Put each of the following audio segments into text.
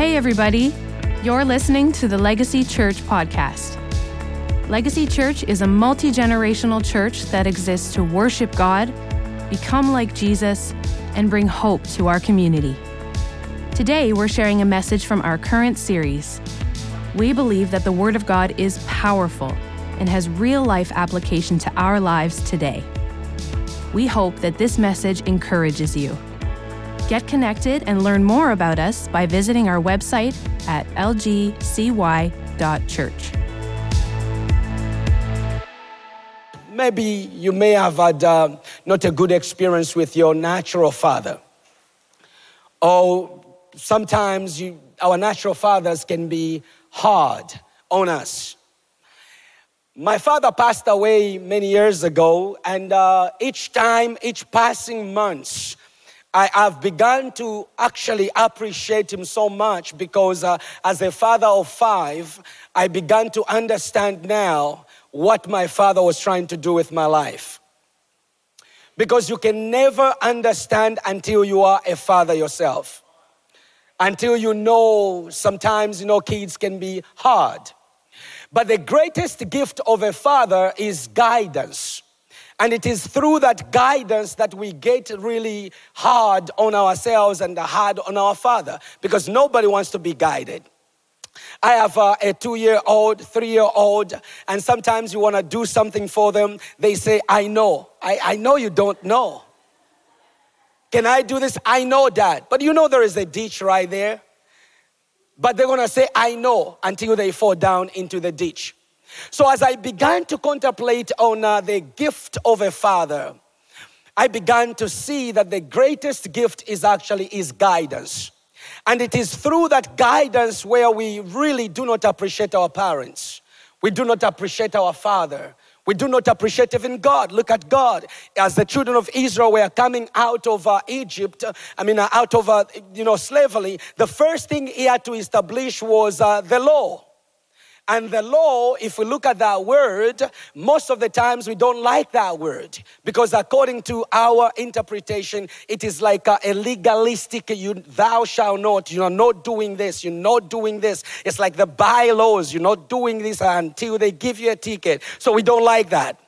Hey, everybody. You're listening to the Legacy Church podcast. Legacy Church is a multi generational church that exists to worship God, become like Jesus, and bring hope to our community. Today, we're sharing a message from our current series. We believe that the Word of God is powerful and has real life application to our lives today. We hope that this message encourages you. Get connected and learn more about us by visiting our website at lgcy.church. Maybe you may have had uh, not a good experience with your natural father. Or sometimes you, our natural fathers can be hard on us. My father passed away many years ago, and uh, each time, each passing months, I have begun to actually appreciate him so much because, uh, as a father of five, I began to understand now what my father was trying to do with my life. Because you can never understand until you are a father yourself. Until you know, sometimes, you know, kids can be hard. But the greatest gift of a father is guidance. And it is through that guidance that we get really hard on ourselves and hard on our father because nobody wants to be guided. I have a two year old, three year old, and sometimes you want to do something for them. They say, I know. I, I know you don't know. Can I do this? I know, Dad. But you know there is a ditch right there. But they're going to say, I know, until they fall down into the ditch. So as I began to contemplate on uh, the gift of a father, I began to see that the greatest gift is actually his guidance. And it is through that guidance where we really do not appreciate our parents. We do not appreciate our father. We do not appreciate even God. Look at God. As the children of Israel were coming out of uh, Egypt, I mean, uh, out of, uh, you know, slavery, the first thing he had to establish was uh, the law. And the law, if we look at that word, most of the times we don't like that word because according to our interpretation, it is like a, legalistic, you, thou shalt not, you're not doing this, you're not doing this. It's like the bylaws, you're not doing this until they give you a ticket. So we don't like that.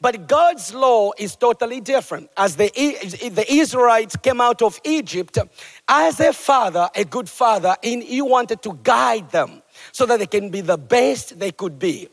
But God's law is totally different. As the, the Israelites came out of Egypt, as a father, a good father, he wanted to guide them so that they can be the best they could be.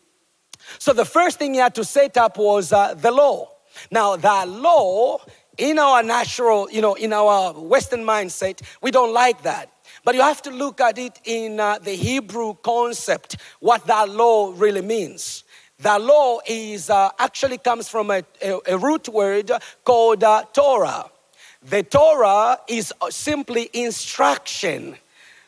So the first thing he had to set up was uh, the law. Now, that law, in our natural, you know, in our Western mindset, we don't like that. But you have to look at it in uh, the Hebrew concept, what that law really means. The law is uh, actually comes from a, a, a root word called uh, Torah. The Torah is uh, simply instruction.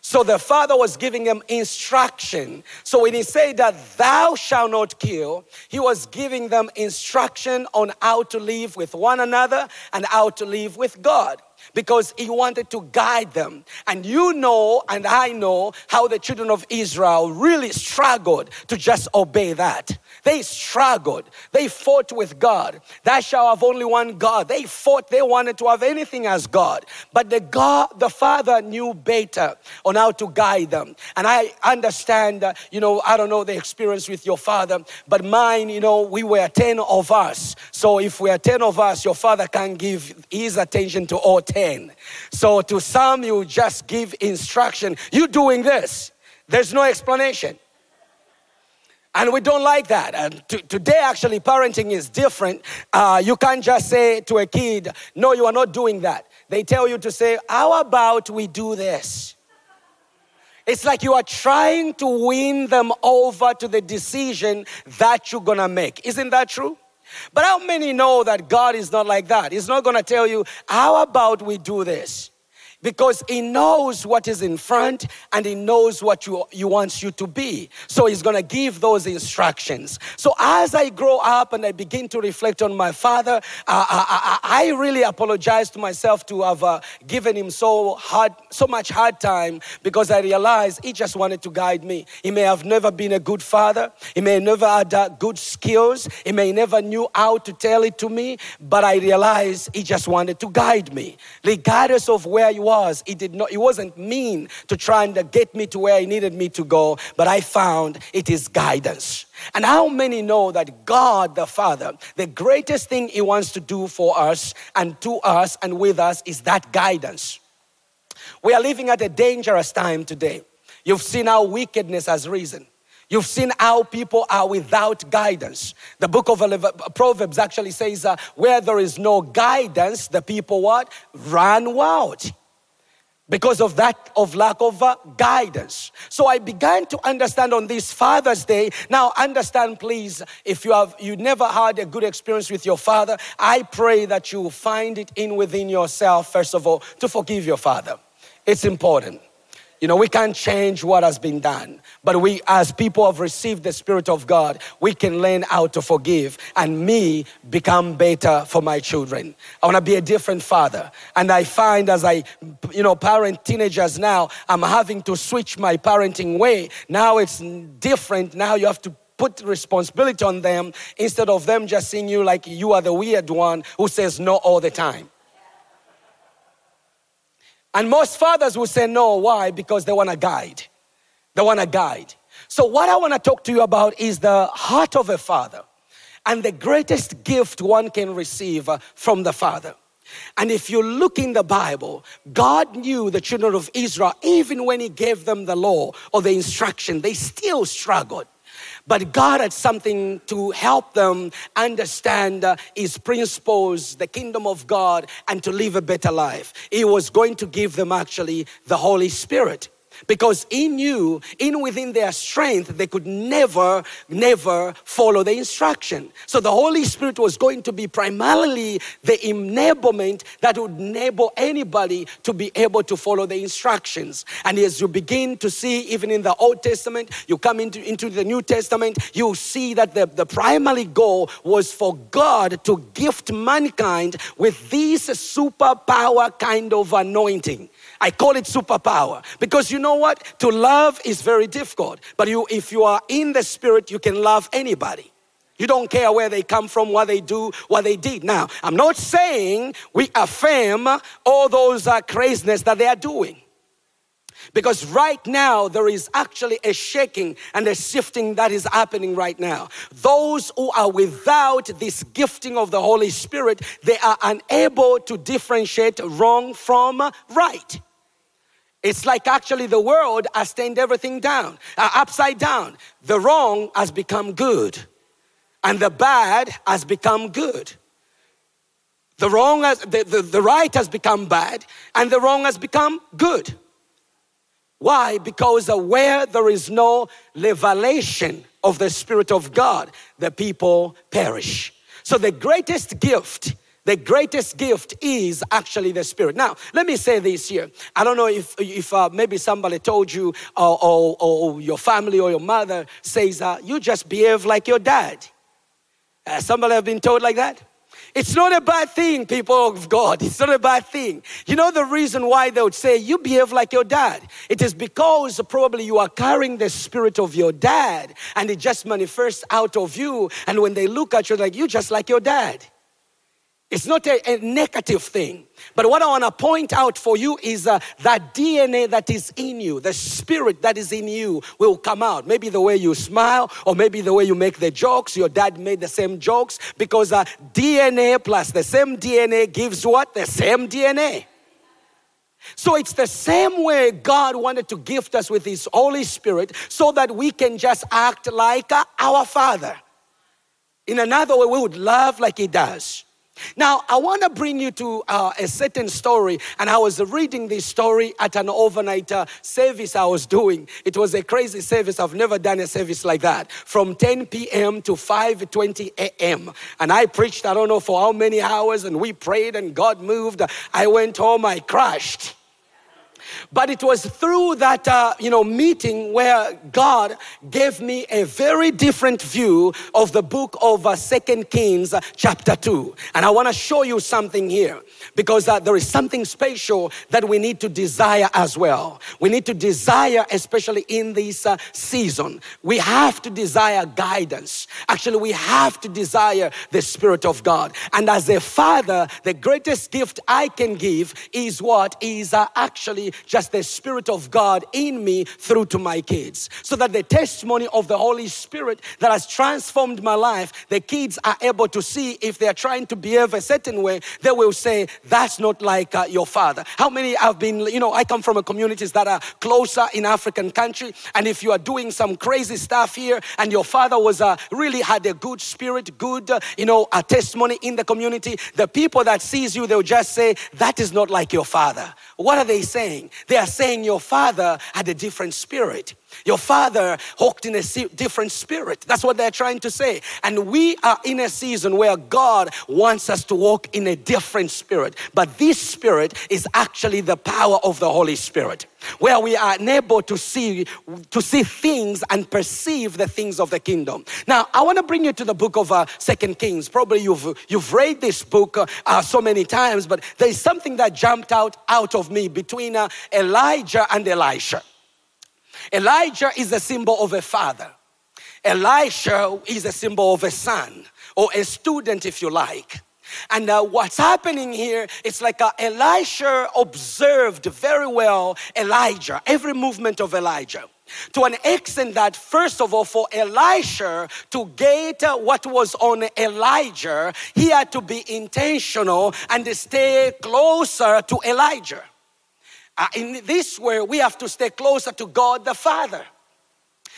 So the father was giving them instruction. So when he said that thou shalt not kill, he was giving them instruction on how to live with one another and how to live with God because he wanted to guide them. And you know, and I know, how the children of Israel really struggled to just obey that. They struggled. They fought with God. Thou shalt have only one God. They fought. They wanted to have anything as God. But the God, the Father knew better on how to guide them. And I understand, uh, you know, I don't know the experience with your father, but mine, you know, we were 10 of us. So if we are 10 of us, your father can give his attention to all 10. So to some, you just give instruction. You doing this. There's no explanation. And we don't like that. And to, today, actually, parenting is different. Uh, you can't just say to a kid, No, you are not doing that. They tell you to say, How about we do this? It's like you are trying to win them over to the decision that you're gonna make. Isn't that true? But how many know that God is not like that? He's not gonna tell you, How about we do this? Because he knows what is in front and he knows what you, he wants you to be. So he's going to give those instructions. So as I grow up and I begin to reflect on my father, I, I, I, really apologize to myself to have uh, given him so hard, so much hard time because I realized he just wanted to guide me. He may have never been a good father. He may never had uh, good skills. He may never knew how to tell it to me, but I realized he just wanted to guide me. Regardless of where you was, it did not, it wasn't mean to try and get me to where he needed me to go, but I found it is guidance. And how many know that God the Father, the greatest thing He wants to do for us and to us and with us is that guidance. We are living at a dangerous time today. You've seen how wickedness has risen. You've seen how people are without guidance. The book of Proverbs actually says, uh, where there is no guidance, the people what? Run wild because of that of lack of uh, guidance. So i began to understand on this father's day. Now understand please if you have you never had a good experience with your father i pray that you find it in within yourself first of all to forgive your father. It's important you know, we can't change what has been done, but we, as people have received the Spirit of God, we can learn how to forgive and me become better for my children. I want to be a different father. And I find as I, you know, parent teenagers now, I'm having to switch my parenting way. Now it's different. Now you have to put responsibility on them instead of them just seeing you like you are the weird one who says no all the time. And most fathers will say no. Why? Because they want a guide. They want a guide. So, what I want to talk to you about is the heart of a father and the greatest gift one can receive uh, from the father. And if you look in the Bible, God knew the children of Israel, even when He gave them the law or the instruction, they still struggled. But God had something to help them understand uh, His principles, the kingdom of God, and to live a better life. He was going to give them actually the Holy Spirit because he knew in within their strength they could never never follow the instruction. So the holy spirit was going to be primarily the enablement that would enable anybody to be able to follow the instructions. And as you begin to see even in the old testament you come into, into the new testament you see that the, the primary goal was for god to gift mankind with this superpower kind of anointing I call it superpower because you know what? To love is very difficult. But you, if you are in the spirit, you can love anybody. You don't care where they come from, what they do, what they did. Now, I'm not saying we affirm all those uh, craziness that they are doing. Because right now, there is actually a shaking and a shifting that is happening right now. Those who are without this gifting of the Holy Spirit, they are unable to differentiate wrong from right. It's like actually the world has turned everything down, uh, upside down. The wrong has become good, and the bad has become good. The wrong has, the, the, the right has become bad, and the wrong has become good. Why? Because where there is no revelation of the Spirit of God, the people perish. So the greatest gift the greatest gift is actually the Spirit. Now, let me say this here. I don't know if, if uh, maybe somebody told you, or, or, or, your family or your mother says, uh, you just behave like your dad. Uh, somebody have been told like that? It's not a bad thing, people of God. It's not a bad thing. You know the reason why they would say you behave like your dad? It is because probably you are carrying the spirit of your dad and it just manifests out of you. And when they look at you, like, you just like your dad. It's not a, a, negative thing. But what I want to point out for you is uh, that DNA that is in you, the spirit that is in you will come out. Maybe the way you smile, or maybe the way you make the jokes. Your dad made the same jokes because uh, DNA plus the same DNA gives what? The same DNA. So it's the same way God wanted to gift us with His Holy Spirit so that we can just act like uh, our Father. In another way, we would love like He does. Now, I want to bring you to uh, a certain story, and I was reading this story at an overnight uh, service I was doing. It was a crazy service. I've never done a service like that. From 10 p.m. to 5:20 a.m. And I preached. I don't know for how many hours, and we prayed, and God moved. I went home. I crashed. But it was through that, uh, you know, meeting where God gave me a very different view of the book of uh, Second Kings, uh, chapter two. And I want to show you something here because uh, there is something special that we need to desire as well. We need to desire, especially in this uh, season. We have to desire guidance. Actually, we have to desire the Spirit of God. And as a father, the greatest gift I can give is what is uh, actually just the Spirit of God in me through to my kids. So that the testimony of the Holy Spirit that has transformed my life, the kids are able to see if they're trying to behave a certain way, they will say, That's not like uh, your father. How many have been, you know, I come from a communities that are closer in African country, and if you are doing some crazy stuff here and your father was uh, really had a good spirit, good, uh, you know, a testimony in the community, the people that sees you, they'll just say, That is not like your father. What are they saying? They are saying your father had a different spirit. Your father walked in a different spirit. That's what they're trying to say. And we are in a season where God wants us to walk in a different spirit. But this spirit is actually the power of the Holy Spirit, where we are able to see to see things and perceive the things of the kingdom. Now, I want to bring you to the book of uh, Second Kings. Probably you've you've read this book uh, uh, so many times, but there is something that jumped out out of me between uh, Elijah and Elisha. Elijah is a symbol of a father. Elisha is a symbol of a son or a student, if you like. And uh, what's happening here, it's like uh, Elisha observed very well Elijah, every movement of Elijah. To an extent that, first of all, for Elisha to get uh, what was on Elijah, he had to be intentional and stay closer to Elijah. Uh, in this way, we have to stay closer to God the Father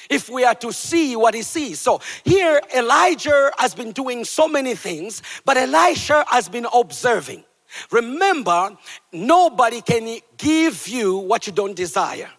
if we are to see what he sees. So here, Elijah has been doing so many things, but Elisha has been observing. Remember, nobody can give you what you don't desire.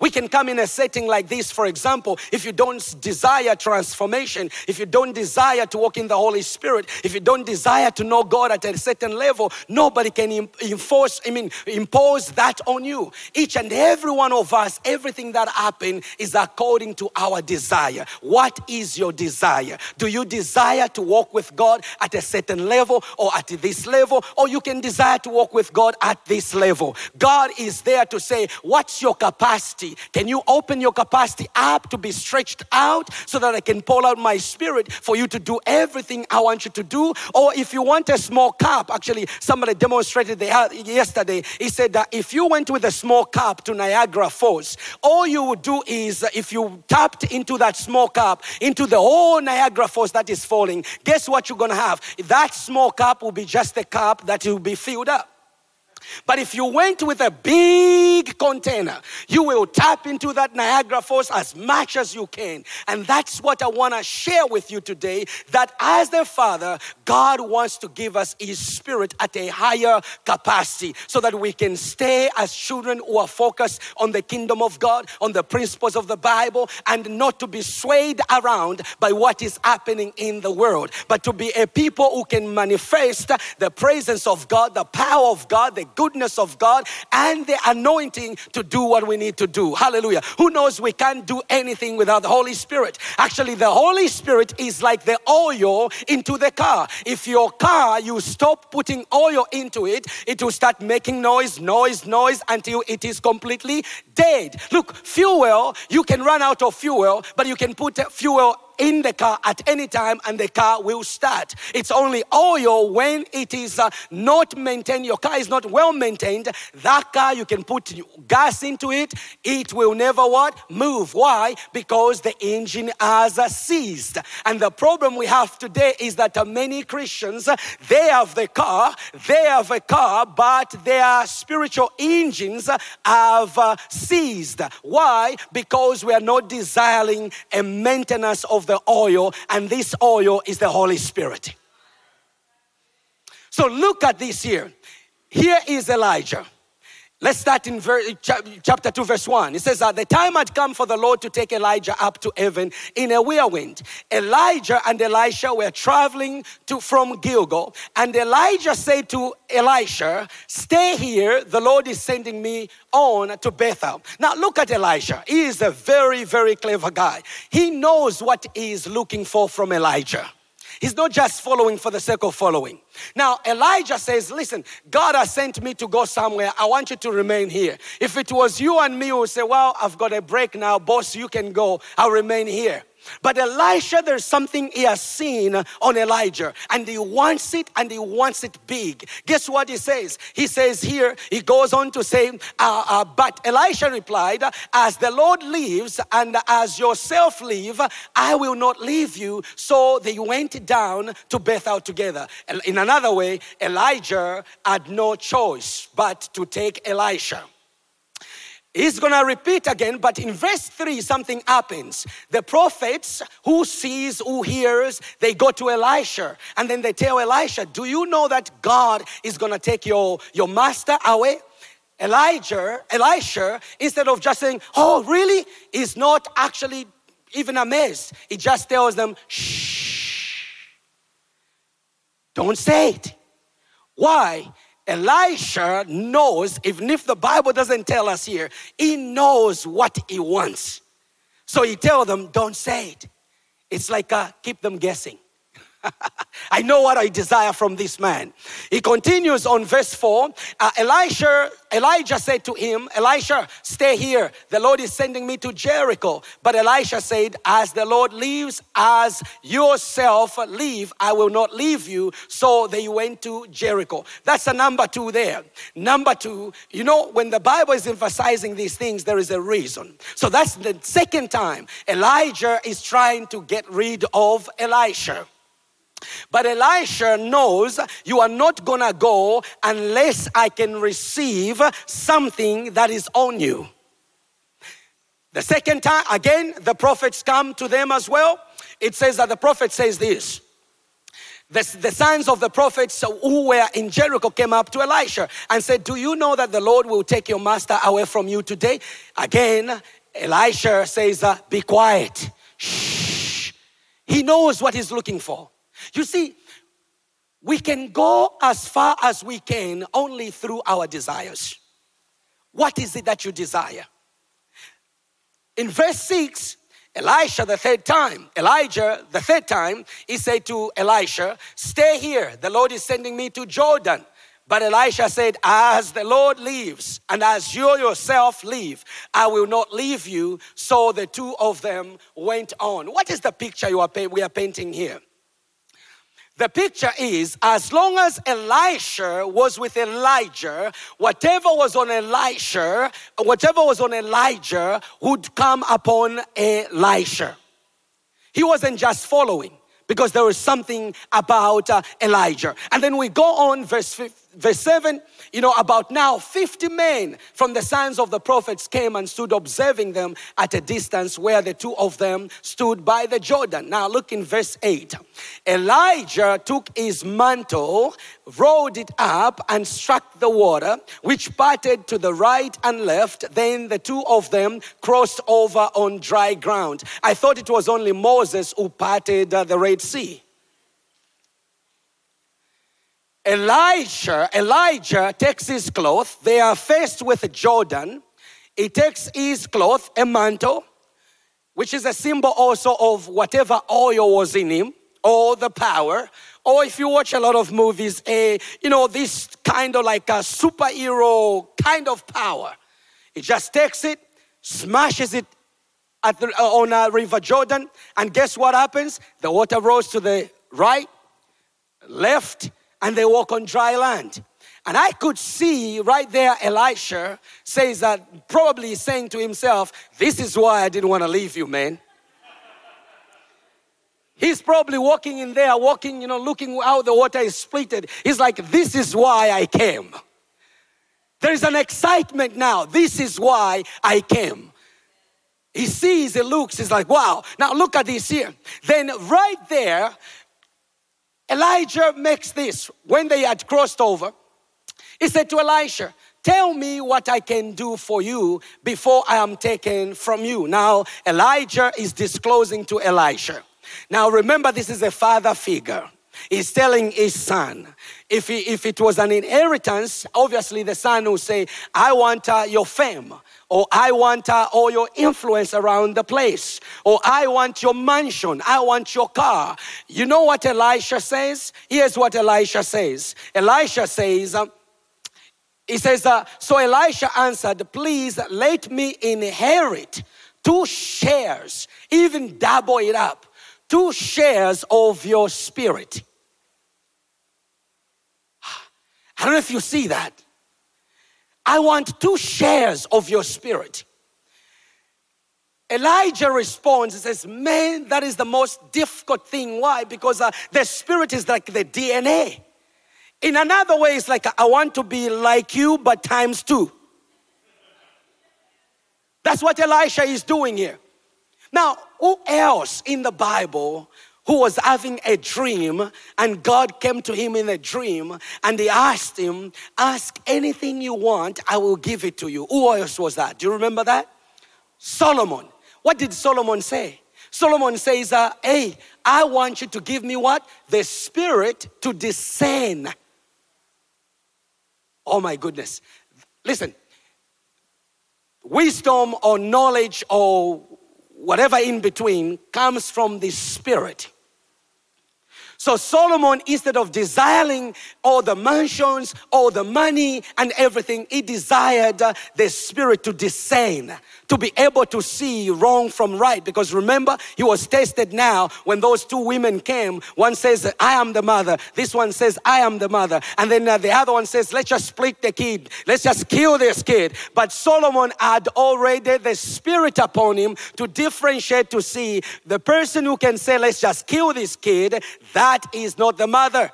We can come in a setting like this, for example, if you don't desire transformation, if you don't desire to walk in the Holy Spirit, if you don't desire to know God at a certain level, nobody can enforce, I mean, impose that on you. Each and every one of us, everything that happens is according to our desire. What is your desire? Do you desire to walk with God at a certain level or at this level? Or you can desire to walk with God at this level. God is there to say, What's your capacity? Capacity? Can you open your capacity up to be stretched out so that I can pull out my spirit for you to do everything I want you to do? Or if you want a small cup, actually, somebody demonstrated yesterday. He said that if you went with a small cup to Niagara Falls, all you would do is uh, if you tapped into that small cup, into the whole Niagara Falls that is falling, guess what you're gonna have? That small cup will be just a cup that will be filled up. But if you went with a big container, you will tap into that Niagara Falls as much as you can. And that's what I want to share with you today that as the Father, God wants to give us His Spirit at a higher capacity so that we can stay as children who are focused on the kingdom of God, on the principles of the Bible, and not to be swayed around by what is happening in the world, but to be a people who can manifest the presence of God, the power of God, the goodness of God and the anointing to do what we need to do. Hallelujah. Who knows we can't do anything without the Holy Spirit? Actually, the Holy Spirit is like the oil into the car. If your car, you stop putting oil into it, it will start making noise, noise, noise until it is completely dead. Look, fuel, you can run out of fuel, but you can put fuel in the car at any time and the car will start. It's only oil when it is uh, not maintained, your car is not well maintained, that car you can put gas into it, it will never what? Move. Why? Because the engine has uh, seized. And the problem we have today is that uh, many Christians, uh, they have the car, they have a car, but their spiritual engines uh, have uh, seized. Why? Because we are not desiring a maintenance of the oil, and this oil is the Holy Spirit. So look at this here. Here is Elijah. Let's start in ver- chapter 2, verse 1. It says that the time had come for the Lord to take Elijah up to heaven in a whirlwind. Elijah and Elisha were traveling to, from Gilgal, and Elijah said to Elisha, Stay here, the Lord is sending me on to Bethel. Now, look at Elijah. He is a very, very clever guy. He knows what he is looking for from Elijah. He's not just following for the sake of following. Now, Elijah says, Listen, God has sent me to go somewhere. I want you to remain here. If it was you and me who say, Well, I've got a break now, boss, you can go, I'll remain here. But Elisha, there's something he has seen on Elijah, and he wants it and he wants it big. Guess what he says? He says here, he goes on to say, uh, uh, But Elisha replied, As the Lord lives and as yourself live, I will not leave you. So they went down to Bethel together. In another way, Elijah had no choice but to take Elisha. He's going to repeat again, but in verse 3, something happens. The prophets who sees, who hears, they go to Elisha and then they tell Elisha, Do you know that God is going to take your, your master away? Elijah, Elisha, instead of just saying, Oh, really? Is not actually even amazed. He just tells them, Shh, don't say it. Why? Elisha knows, even if the Bible doesn't tell us here, he knows what he wants. So he tells them, don't say it. It's like uh, keep them guessing. I know what I desire from this man. He continues on verse 4. Uh, Elisha, Elijah said to him, Elisha, stay here. The Lord is sending me to Jericho. But Elisha said, As the Lord lives, as yourself live, I will not leave you. So they went to Jericho. That's a number two there. Number two, you know, when the Bible is emphasizing these things, there is a reason. So that's the second time Elijah is trying to get rid of Elisha. But Elisha knows you are not gonna go unless I can receive something that is on you. The second time, again, the prophets come to them as well. It says that the prophet says this. The, the sons of the prophets who were in Jericho came up to Elisha and said, Do you know that the Lord will take your master away from you today? Again, Elisha says, Be quiet. Shh. He knows what he's looking for. You see, we can go as far as we can only through our desires. What is it that you desire? In verse 6, Elisha the third time, Elijah the third time, he said to Elisha, Stay here, the Lord is sending me to Jordan. But Elisha said, As the Lord lives, and as you yourself live, I will not leave you. So the two of them went on. What is the picture you are we are painting here? The picture is as long as Elisha was with Elijah, whatever was on Elisha, whatever was on Elijah would come upon Elisha. He wasn't just following because there was something about uh, Elijah. And then we go on, verse, verse 7 you know, about now 50 men from the sons of the prophets came and stood observing them at a distance where the two of them stood by the Jordan. Now look in verse 8. Elijah took his mantle, rolled it up, and struck the water, which parted to the right and left. Then the two of them crossed over on dry ground. I thought it was only Moses who parted uh, the Red Sea. Elijah, Elijah takes his cloth. They are faced with Jordan. He takes his cloth, a mantle, which is a symbol also of whatever oil was in him, or the power. Or if you watch a lot of movies, a you know this kind of like a superhero kind of power. He just takes it, smashes it the, uh, on a river Jordan, and guess what happens? The water rose to the right, left, and they walk on dry land. And I could see right there, Elisha says that, probably saying to himself, This is why I didn't want to leave you, man. He's probably walking in there, walking, you know, looking how the water is splitted. He's like, This is why I came. There is an excitement now. This is why I came. He sees, he looks, he's like, wow. Now look at this here. Then right there, Elijah makes this when they had crossed over. He said to Elisha, Tell me what I can do for you before I am taken from you. Now, Elijah is disclosing to Elisha. Now, remember, this is a father figure. He's telling his son. If, he, if it was an inheritance, obviously the son will say, I want uh, your fame or I want uh, all your influence around the place, or I want your mansion, I want your car. You know what Elisha says? Here's what Elisha says. Elisha says, uh, he says, uh, so Elisha answered, please let me inherit two shares, even double it up, two shares of your spirit. I don't know if you see that. I want two shares of your spirit. Elijah responds and says, Man, that is the most difficult thing. Why? Because uh, the spirit is like the DNA. In another way, it's like, I want to be like you, but times two. That's what Elisha is doing here. Now, who else in the Bible who was having a dream, and God came to him in a dream and he asked him, Ask anything you want, I will give it to you. Who else was that? Do you remember that? Solomon. What did Solomon say? Solomon says, uh, Hey, I want you to give me what? The spirit to discern. Oh my goodness. Listen, wisdom or knowledge or whatever in between comes from the spirit. So Solomon, instead of desiring all the mansions, all the money, and everything, he desired uh, the spirit to discern, to be able to see wrong from right. Because remember, he was tested now when those two women came. One says, I am the mother. This one says, I am the mother. And then uh, the other one says, let's just split the kid. Let's just kill this kid. But Solomon had already the spirit upon him to differentiate, to see the person who can say, let's just kill this kid. That that is not the mother.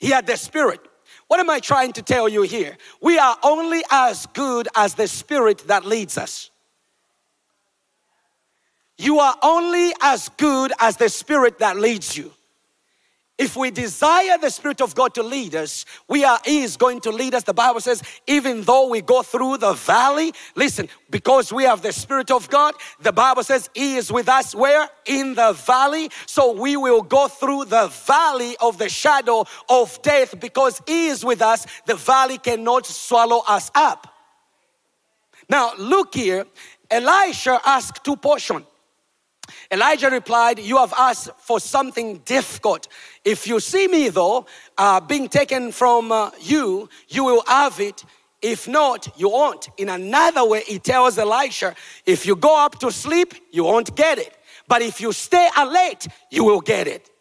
He had the spirit. What am I trying to tell you here? We are only as good as the spirit that leads us. You are only as good as the spirit that leads you. If we desire the Spirit of God to lead us, we are He is going to lead us. The Bible says, even though we go through the valley, listen, because we have the Spirit of God, the Bible says He is with us where? In the valley. So we will go through the valley of the shadow of death because He is with us. The valley cannot swallow us up. Now, look here. Elisha asked two portions. Elijah replied, You have asked for something difficult. If you see me, though, uh, being taken from uh, you, you will have it. If not, you won't. In another way, he tells Elisha, If you go up to sleep, you won't get it. But if you stay alert, you will get it.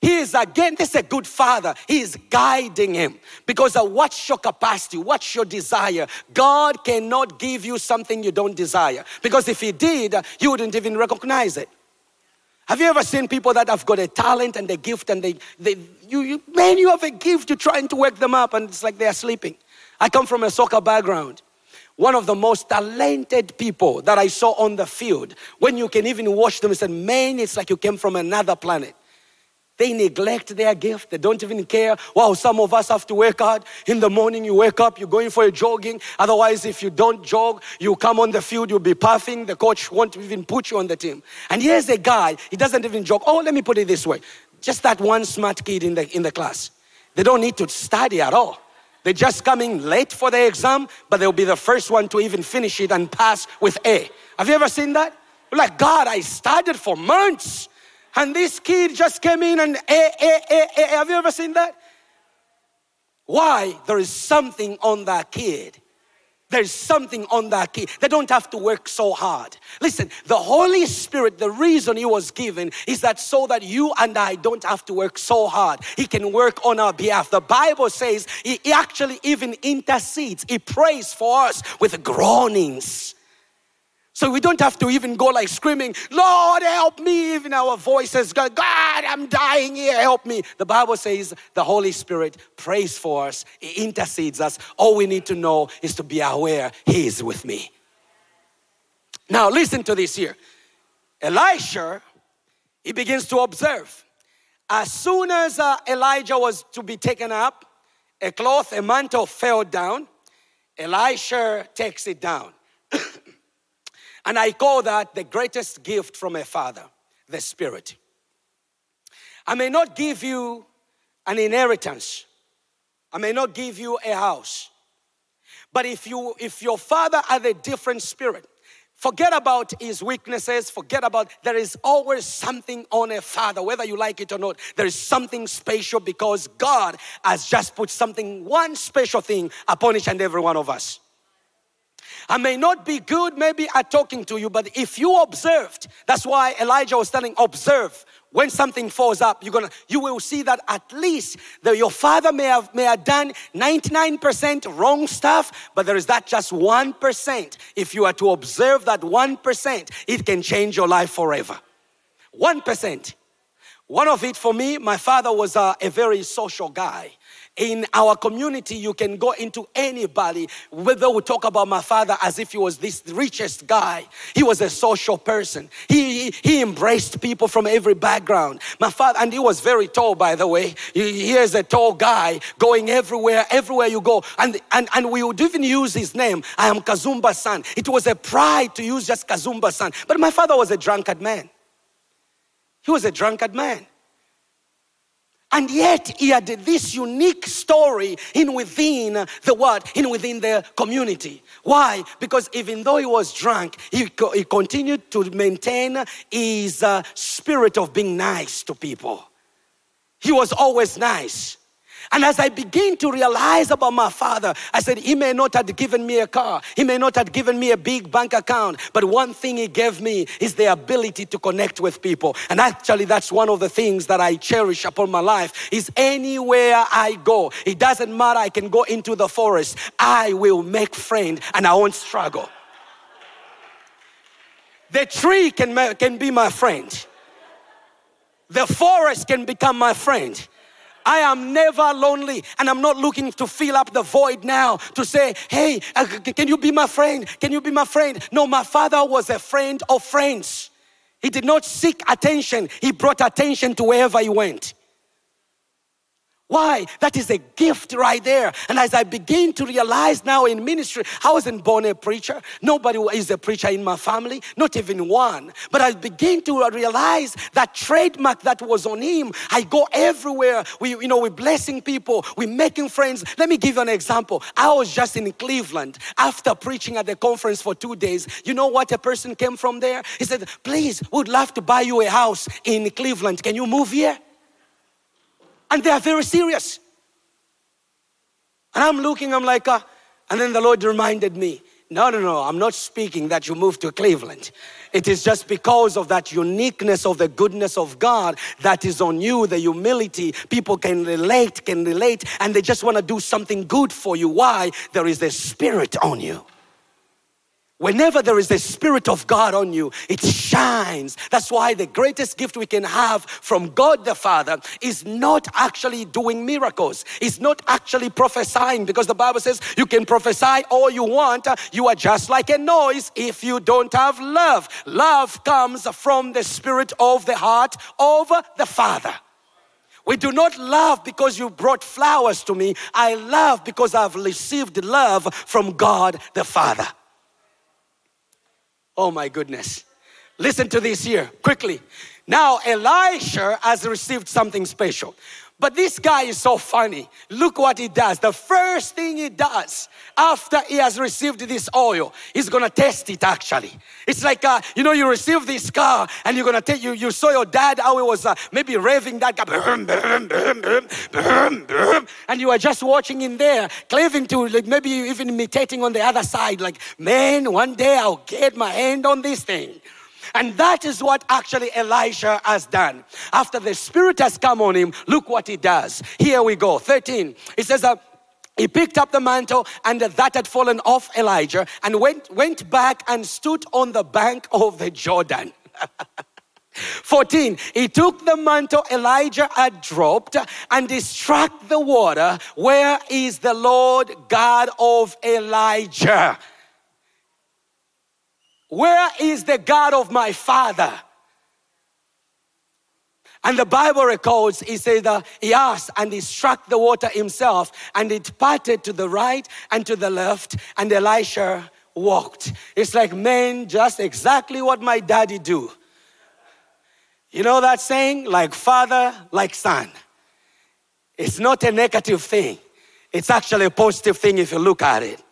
He is again, this is a good father. He is guiding him because of what's your capacity, what's your desire. God cannot give you something you don't desire because if He did, you wouldn't even recognize it. Have you ever seen people that have got a talent and a gift and they, they you, you, man, you have a gift, you're trying to wake them up and it's like they're sleeping. I come from a soccer background. One of the most talented people that I saw on the field, when you can even watch them, say, man, it's like you came from another planet. They neglect their gift. They don't even care. Wow, some of us have to work hard. In the morning, you wake up, you're going for a jogging. Otherwise, if you don't jog, you come on the field, you'll be puffing. The coach won't even put you on the team. And here's a guy, he doesn't even jog. Oh, let me put it this way just that one smart kid in the, in the class. They don't need to study at all. They're just coming late for the exam, but they'll be the first one to even finish it and pass with A. Have you ever seen that? Like, God, I studied for months. And this kid just came in and eh, eh, eh, eh. Have you ever seen that? Why? There is something on that kid. There's something on that kid. They don't have to work so hard. Listen, the Holy Spirit, the reason He was given is that so that you and I don't have to work so hard. He can work on our behalf. The Bible says He actually even intercedes, He prays for us with groanings so we don't have to even go like screaming, Lord, help me. Even our voices go, God, I'm dying here, help me. The Bible says the Holy Spirit prays for us, He intercedes us. All we need to know is to be aware He is with me. Now, listen to this here. Elisha, he begins to observe. As soon as uh, Elijah was to be taken up, a cloth, a mantle fell down, Elisha takes it down. And I call that the greatest gift from a father, the Spirit. I may not give you an inheritance, I may not give you a house. But if you if your father had a different spirit, Forget about his weaknesses. Forget about, there is always something on a father, whether you like it or not. There is something special because God has just put something, one special thing upon each and every one of us. I may not be good maybe at talking to you, but if you observed, that's why Elijah was telling, observe. When something falls up you're gonna you will see that at least that your father may have may have done 99% wrong stuff but there is that just 1% if you are to observe that 1% it can change your life forever. 1% one of it for me my father was a, a very social guy in our community, you can go into anybody. Whether we talk about my father as if he was this richest guy, he was a social person. He, he, he embraced people from every background. My father, and he was very tall, by the way. He, is a tall guy going everywhere, everywhere you go. And, and, and we would even use his name. I am Kazumba's son. It was a pride to use just Kazumba's son. But my father was a drunkard man. He was a drunkard man. And yet he had this unique story in within the what? In within the community. Why? Because even though he was drunk, he, he continued to maintain his uh, spirit of being nice to people. He was always nice. And as I begin to realize about my father, I said, He may not have given me a car, He may not have given me a big bank account, but one thing He gave me is the ability to connect with people. And actually, that's one of the things that I cherish upon my life is anywhere I go, it doesn't matter, I can go into the forest, I will make friend and I won't struggle. The tree can, can be my friend. The forest can become my friend. I am never lonely and I'm not looking to fill up the void now to say, hey, uh, can you be my friend? Can you be my friend? No, my father was a friend of friends. He did not seek attention, he brought attention to wherever he went. Why? That is a gift right there. And as I begin to realize now in ministry, I wasn't born a preacher. Nobody is a preacher in my family, not even one. But I begin to realize that trademark that was on him. I go everywhere. We, you know, we're blessing people, we're making friends. Let me give you an example. I was just in Cleveland after preaching at the conference for two days. You know what? A person came from there. He said, Please, we'd love to buy you a house in Cleveland. Can you move here? And they are very serious. And I'm looking, I'm like, uh, and then the Lord reminded me, no, no, no, I'm not speaking that you move to Cleveland. It is just because of that uniqueness of the goodness of God that is on you, the humility. People can relate, can relate, and they just want to do something good for you. Why? There is the Spirit on you. Whenever there is the Spirit of God on you, it shines. That's why the greatest gift we can have from God the Father is not actually doing miracles. It's not actually prophesying because the Bible says you can prophesy all you want. You are just like a noise if you don't have love. Love comes from the Spirit of the heart of the Father. We do not love because you brought flowers to me. I love because I've received love from God the Father. Oh my goodness. Listen to this here quickly. Now, Elisha has received something special. But this guy is so funny. Look what he does. The first thing he does after he has received this oil, he's gonna test it actually. It's like, uh, you know, you receive this car and you're gonna take, you, you saw your dad how he was uh, maybe raving that car, and you are just watching in there, cleaving to, like maybe even imitating on the other side, like, man, one day I'll get my hand on this thing. And that is what actually Elisha has done. After the Spirit has come on him, look what he does. Here we go. 13. It says that. He picked up the mantle and that had fallen off Elijah and went, went back and stood on the bank of the Jordan. 14. He took the mantle Elijah had dropped and he struck the water. Where is the Lord God of Elijah? Where is the God of my father? And the Bible records, he said that he asked and he struck the water himself and it parted to the right and to the left and Elisha walked. It's like, man, just exactly what my daddy do. You know that saying? Like father, like son. It's not a negative thing. It's actually a positive thing if you look at it.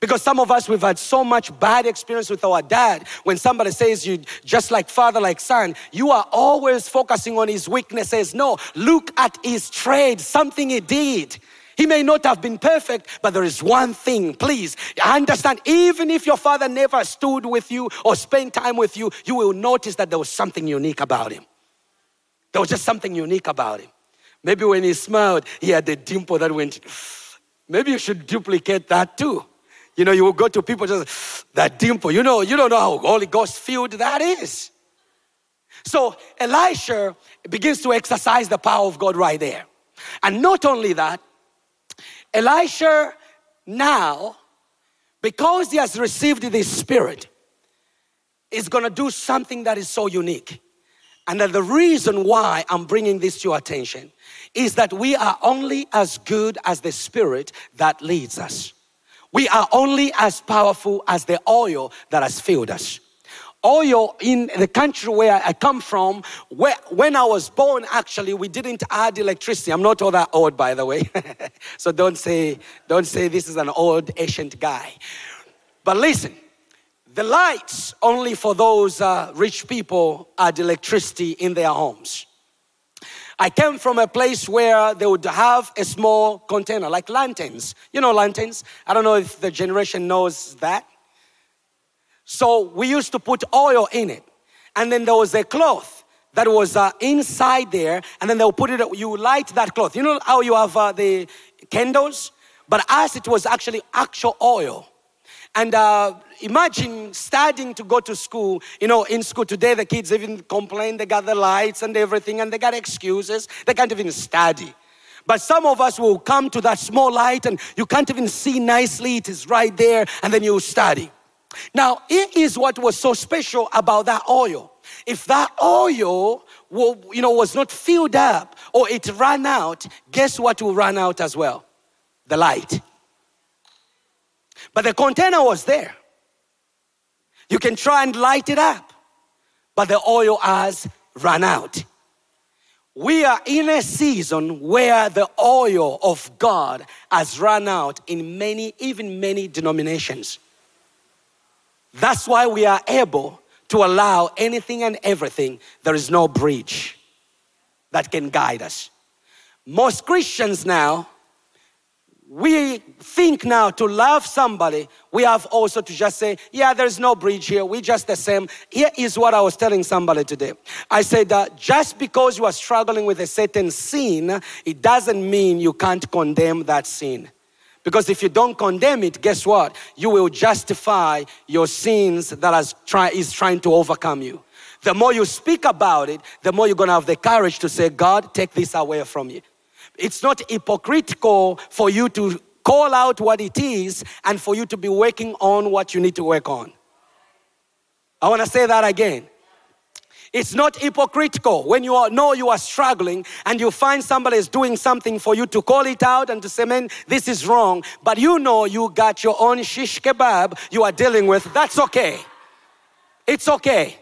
Because some of us, we've had so much bad experience with our dad. When somebody says you just like father, like son, you are always focusing on his weaknesses. No, look at his trade, something he did. He may not have been perfect, but there is one thing, please understand. Even if your father never stood with you or spent time with you, you will notice that there was something unique about him. There was just something unique about him. Maybe when he smiled, he had a dimple that went, maybe you should duplicate that too. You know, you will go to people just that dimple. You know, you don't know how Holy Ghost filled that is. So Elisha begins to exercise the power of God right there. And not only that, Elisha now, because he has received the Spirit, is going to do something that is so unique. And that the reason why I'm bringing this to your attention is that we are only as good as the Spirit that leads us. We are only as powerful as the oil that has filled us. Oil in the country where I come from, where, when I was born, actually, we didn't add electricity. I'm not all that old, by the way. so don't say, don't say this is an old, ancient guy. But listen, the lights only for those uh, rich people add electricity in their homes. I came from a place where they would have a small container, like lanterns. You know lanterns? I don't know if the generation knows that. So we used to put oil in it. And then there was a cloth that was uh, inside there. And then they'll put it, you light that cloth. You know how you have uh, the candles? But as it was actually actual oil. And uh, imagine starting to go to school. You know, in school today, the kids even complain they got the lights and everything, and they got excuses. They can't even study. But some of us will come to that small light and you can't even see nicely, it is right there, and then you study. Now, it is what was so special about that oil. If that oil you know, was not filled up or it ran out, guess what will run out as well? The light. But the container was there. You can try and light it up, but the oil has run out. We are in a season where the oil of God has run out in many, even many denominations. That's why we are able to allow anything and everything. There is no bridge that can guide us. Most Christians now we think now to love somebody, we have also to just say, yeah, there's no bridge here. We're just the same. Here is what I was telling somebody today. I said, uh, just because you are struggling with a certain sin, it doesn't mean you can't condemn that sin. Because if you don't condemn it, guess what? You will justify your sins that try, is trying to overcome you. The more you speak about it, the more you're going to have the courage to say, God, take this away from you. It's not hypocritical for you to call out what it is and for you to be working on what you need to work on. I want to say that again. It's not hypocritical when you are, know you are struggling and you find somebody is doing something for you to call it out and to say, man, this is wrong. But you know you got your own shish kebab you are dealing with. That's okay. It's okay.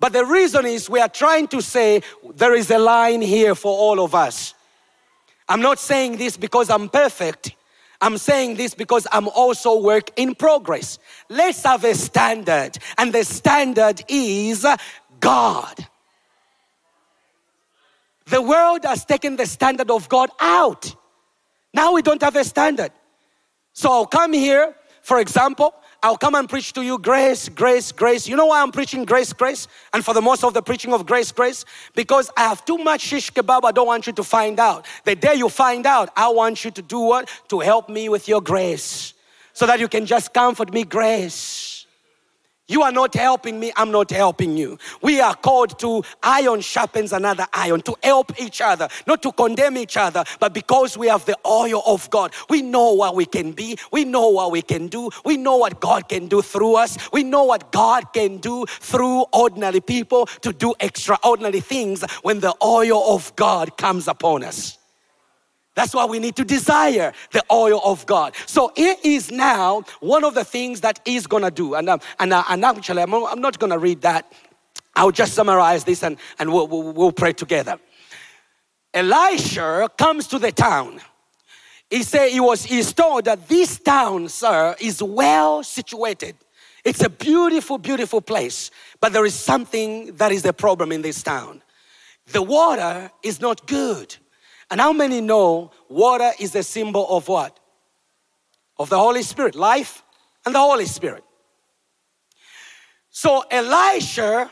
But the reason is we are trying to say there is a line here for all of us. I'm not saying this because I'm perfect. I'm saying this because I'm also work in progress. Let's have a standard, and the standard is God. The world has taken the standard of God out. Now we don't have a standard. So I'll come here, for example, I'll come and preach to you grace, grace, grace. You know why I'm preaching grace, grace? And for the most of the preaching of grace, grace? Because I have too much shish kebab I don't want you to find out. The day you find out, I want you to do what? To help me with your grace. So that you can just comfort me, grace. You are not helping me, I'm not helping you. We are called to iron sharpens another iron, to help each other, not to condemn each other, but because we have the oil of God, we know what we can be, we know what we can do, we know what God can do through us, we know what God can do through ordinary people to do extraordinary things when the oil of God comes upon us. That's why we need to desire the oil of God. So it is now one of the things that he's gonna do. And, um, and, uh, and actually, I'm, I'm not gonna read that. I'll just summarize this and, and we'll, we'll, we'll pray together. Elisha comes to the town. He said he was he's told that this town, sir, is well situated. It's a beautiful, beautiful place. But there is something that is a problem in this town. The water is not good. And how many know water is a symbol of what? Of the Holy Spirit, life and the Holy Spirit. So Elisha,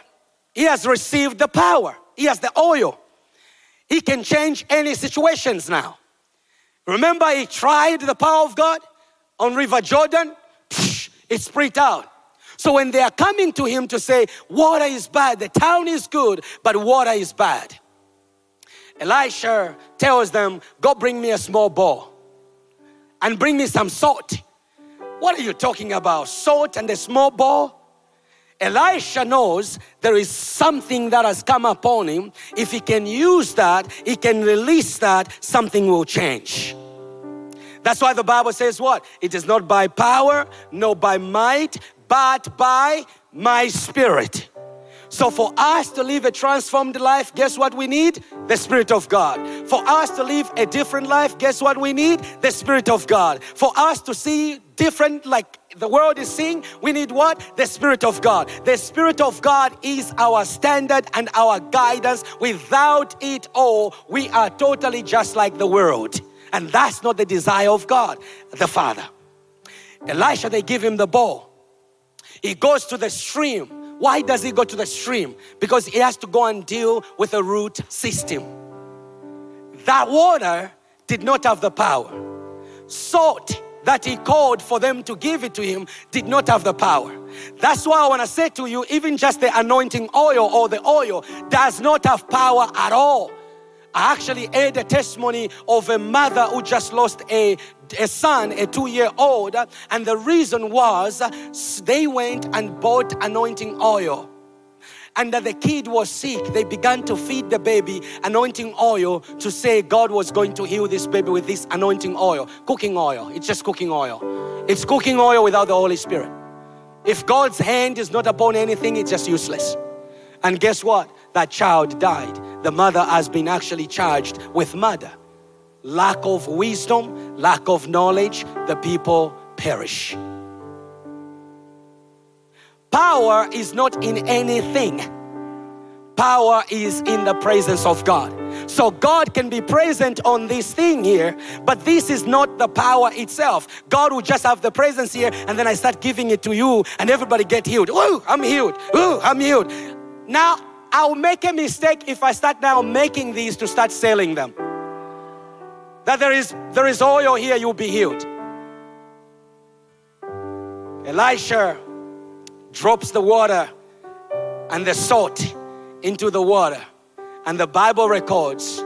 he has received the power, he has the oil. He can change any situations now. Remember, he tried the power of God on River Jordan, it spread out. So when they are coming to him to say, water is bad, the town is good, but water is bad. Elisha tells them, Go bring me a small bowl and bring me some salt. What are you talking about? Salt and a small bowl? Elisha knows there is something that has come upon him. If he can use that, he can release that, something will change. That's why the Bible says what? It is not by power, no by might, but by my spirit. So, for us to live a transformed life, guess what we need? The Spirit of God. For us to live a different life, guess what we need? The Spirit of God. For us to see different, like the world is seeing, we need what? The Spirit of God. The Spirit of God is our standard and our guidance. Without it all, we are totally just like the world. And that's not the desire of God, the Father. Elisha, they give him the bow. He goes to the stream why does he go to the stream? Because he has to go and deal with a root system. That water did not have the power. Salt that he called for them to give it to him did not have the power. That's why I want to say to you, even just the anointing oil or the oil does not have power at all. I actually heard a testimony of a mother who just lost a, a son, a two year old, and the reason was they went and bought anointing oil and that the kid was sick, they began to feed the baby anointing oil to say God was going to heal this baby with this anointing oil. Cooking oil. It's just cooking oil. It's cooking oil without the Holy Spirit. If God's hand is not upon anything, it's just useless. And guess what? That child died the mother has been actually charged with murder. Lack of wisdom, lack of knowledge, the people perish. Power is not in anything. Power is in the presence of God. So God can be present on this thing here, but this is not the power itself. God will just have the presence here, and then I start giving it to you, and everybody get healed. Ooh, I'm healed. Ooh, I'm healed. Now I'll make a mistake if I start now making these to start selling them. That there is there is oil here, you'll be healed. Elisha drops the water and the salt into the water. And the Bible records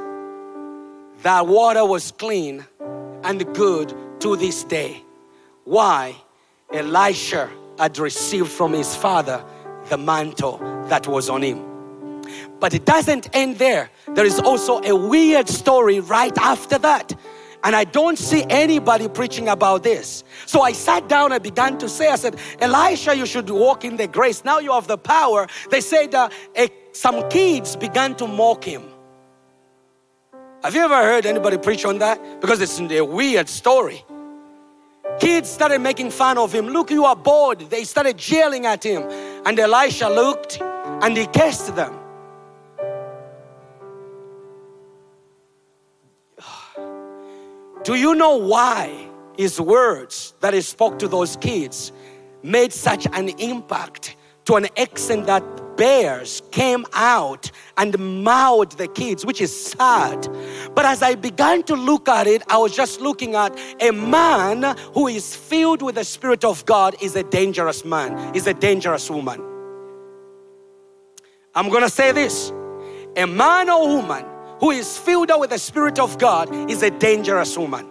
that water was clean and good to this day. Why? Elisha had received from his father the mantle that was on him. But it doesn't end there. There is also a weird story right after that. And I don't see anybody preaching about this. So I sat down and began to say, I said, Elisha, you should walk in the grace. Now you have the power. They said uh, a, some kids began to mock him. Have you ever heard anybody preach on that? Because it's a weird story. Kids started making fun of him. Look, you are bored. They started yelling at him. And Elisha looked and he cursed them. Do you know why his words that he spoke to those kids made such an impact to an extent that bears came out and mauled the kids, which is sad. But as I began to look at it, I was just looking at a man who is filled with the Spirit of God is a dangerous man, is a dangerous woman. I'm gonna say this a man or woman who is filled up with the Spirit of God is a dangerous woman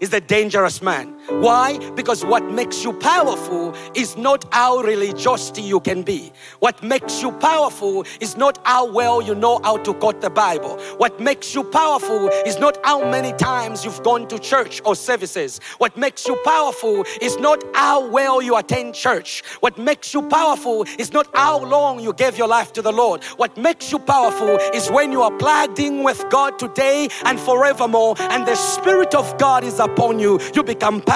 is a dangerous man. Why? Because what makes you powerful is not how religious you can be. What makes you powerful is not how well you know how to quote the Bible. What makes you powerful is not how many times you've gone to church or services. What makes you powerful is not how well you attend church. What makes you powerful is not how long you gave your life to the Lord. What makes you powerful is when you are plugged in with God today and forevermore, and the Spirit of God is upon you, you become powerful.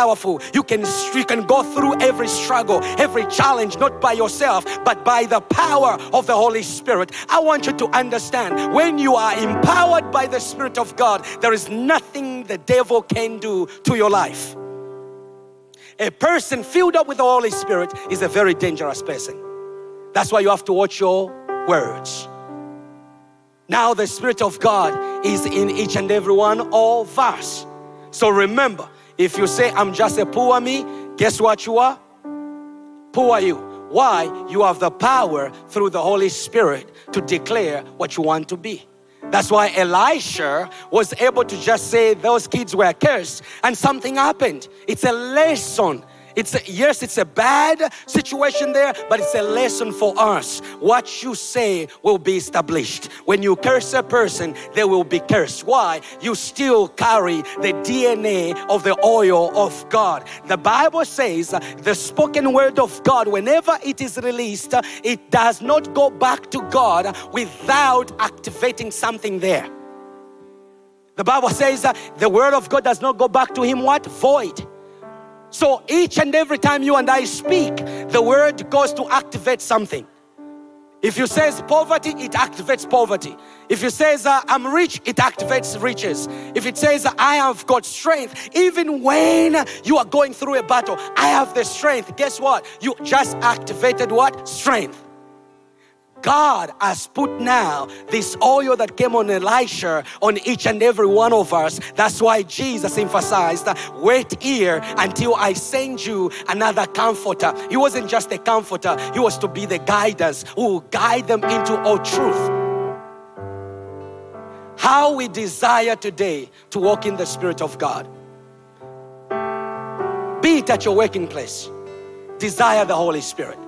You can, you can go through every struggle, every challenge, not by yourself, but by the power of the Holy Spirit. I want you to understand when you are empowered by the Spirit of God, there is nothing the devil can do to your life. A person filled up with the Holy Spirit is a very dangerous person. That's why you have to watch your words. Now, the Spirit of God is in each and every one of us. So remember, if you say, I'm just a poor me, guess what you are? Poor you. Why? You have the power through the Holy Spirit to declare what you want to be. That's why Elisha was able to just say those kids were cursed and something happened. It's a lesson it's a, yes, it's a bad situation there, but it's a lesson for us. What you say will be established. When you curse a person, they will be cursed. Why? You still carry the DNA of the oil of God. The Bible says uh, the spoken word of God, whenever it is released, uh, it does not go back to God without activating something there. The Bible says that the word of God does not go back to him what? Void. So each and every time you and I speak, the word goes to activate something. If you says poverty, it activates poverty. If you says uh, I'm rich, it activates riches. If it says I have got strength, even when you are going through a battle, I have the strength. Guess what? You just activated what? Strength. God has put now this oil that came on Elisha on each and every one of us. That's why Jesus emphasized, wait here until I send you another comforter. He wasn't just a comforter, he was to be the guidance who will guide them into all truth. How we desire today to walk in the Spirit of God. Be it at your working place, desire the Holy Spirit.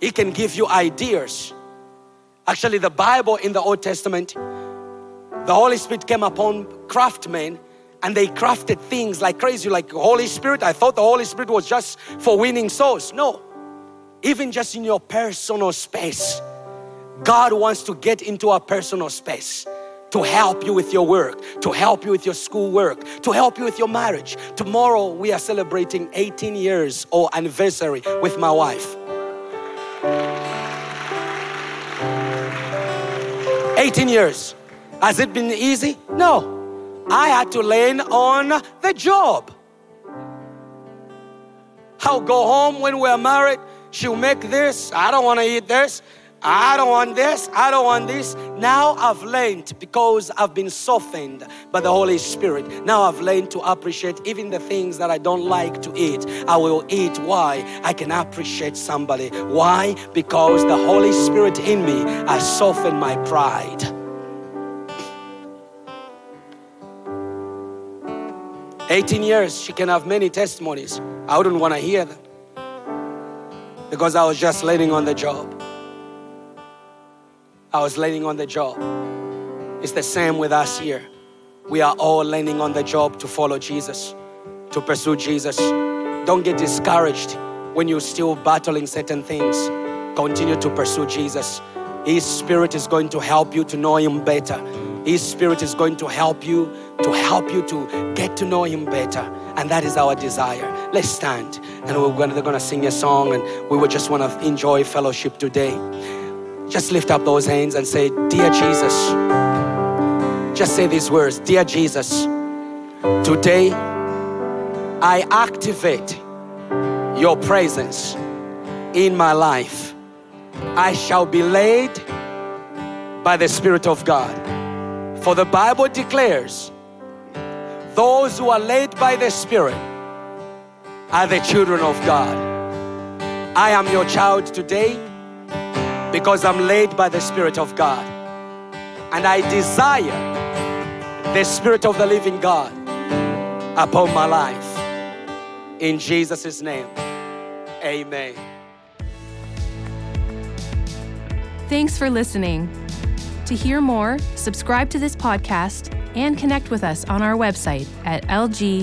He can give you ideas Actually, the Bible in the Old Testament, the Holy Spirit came upon craftsmen and they crafted things like crazy, like Holy Spirit. I thought the Holy Spirit was just for winning souls. No, even just in your personal space, God wants to get into our personal space to help you with your work, to help you with your school work, to help you with your marriage. Tomorrow we are celebrating 18 years or anniversary with my wife. Years. Has it been easy? No. I had to learn on the job. I'll go home when we're married. She'll make this. I don't want to eat this. I don't want this, I don't want this. Now I've learned because I've been softened by the Holy Spirit. Now I've learned to appreciate even the things that I don't like to eat. I will eat. Why? I can appreciate somebody. Why? Because the Holy Spirit in me has softened my pride. Eighteen years, she can have many testimonies. I wouldn't want to hear them because I was just leaning on the job. I was leaning on the job. It's the same with us here. We are all leaning on the job to follow Jesus, to pursue Jesus. Don't get discouraged when you're still battling certain things. Continue to pursue Jesus. His Spirit is going to help you to know Him better. His Spirit is going to help you to help you to get to know Him better. And that is our desire. Let's stand and we're going to, sing a song and we would just want to enjoy fellowship today. Just lift up those hands and say, Dear Jesus. Just say these words Dear Jesus, today I activate your presence in my life. I shall be led by the Spirit of God. For the Bible declares, those who are led by the Spirit are the children of God. I am your child today because I'm led by the Spirit of God. And I desire the Spirit of the living God upon my life. In Jesus' name, amen. Thanks for listening. To hear more, subscribe to this podcast and connect with us on our website at lgcy.church.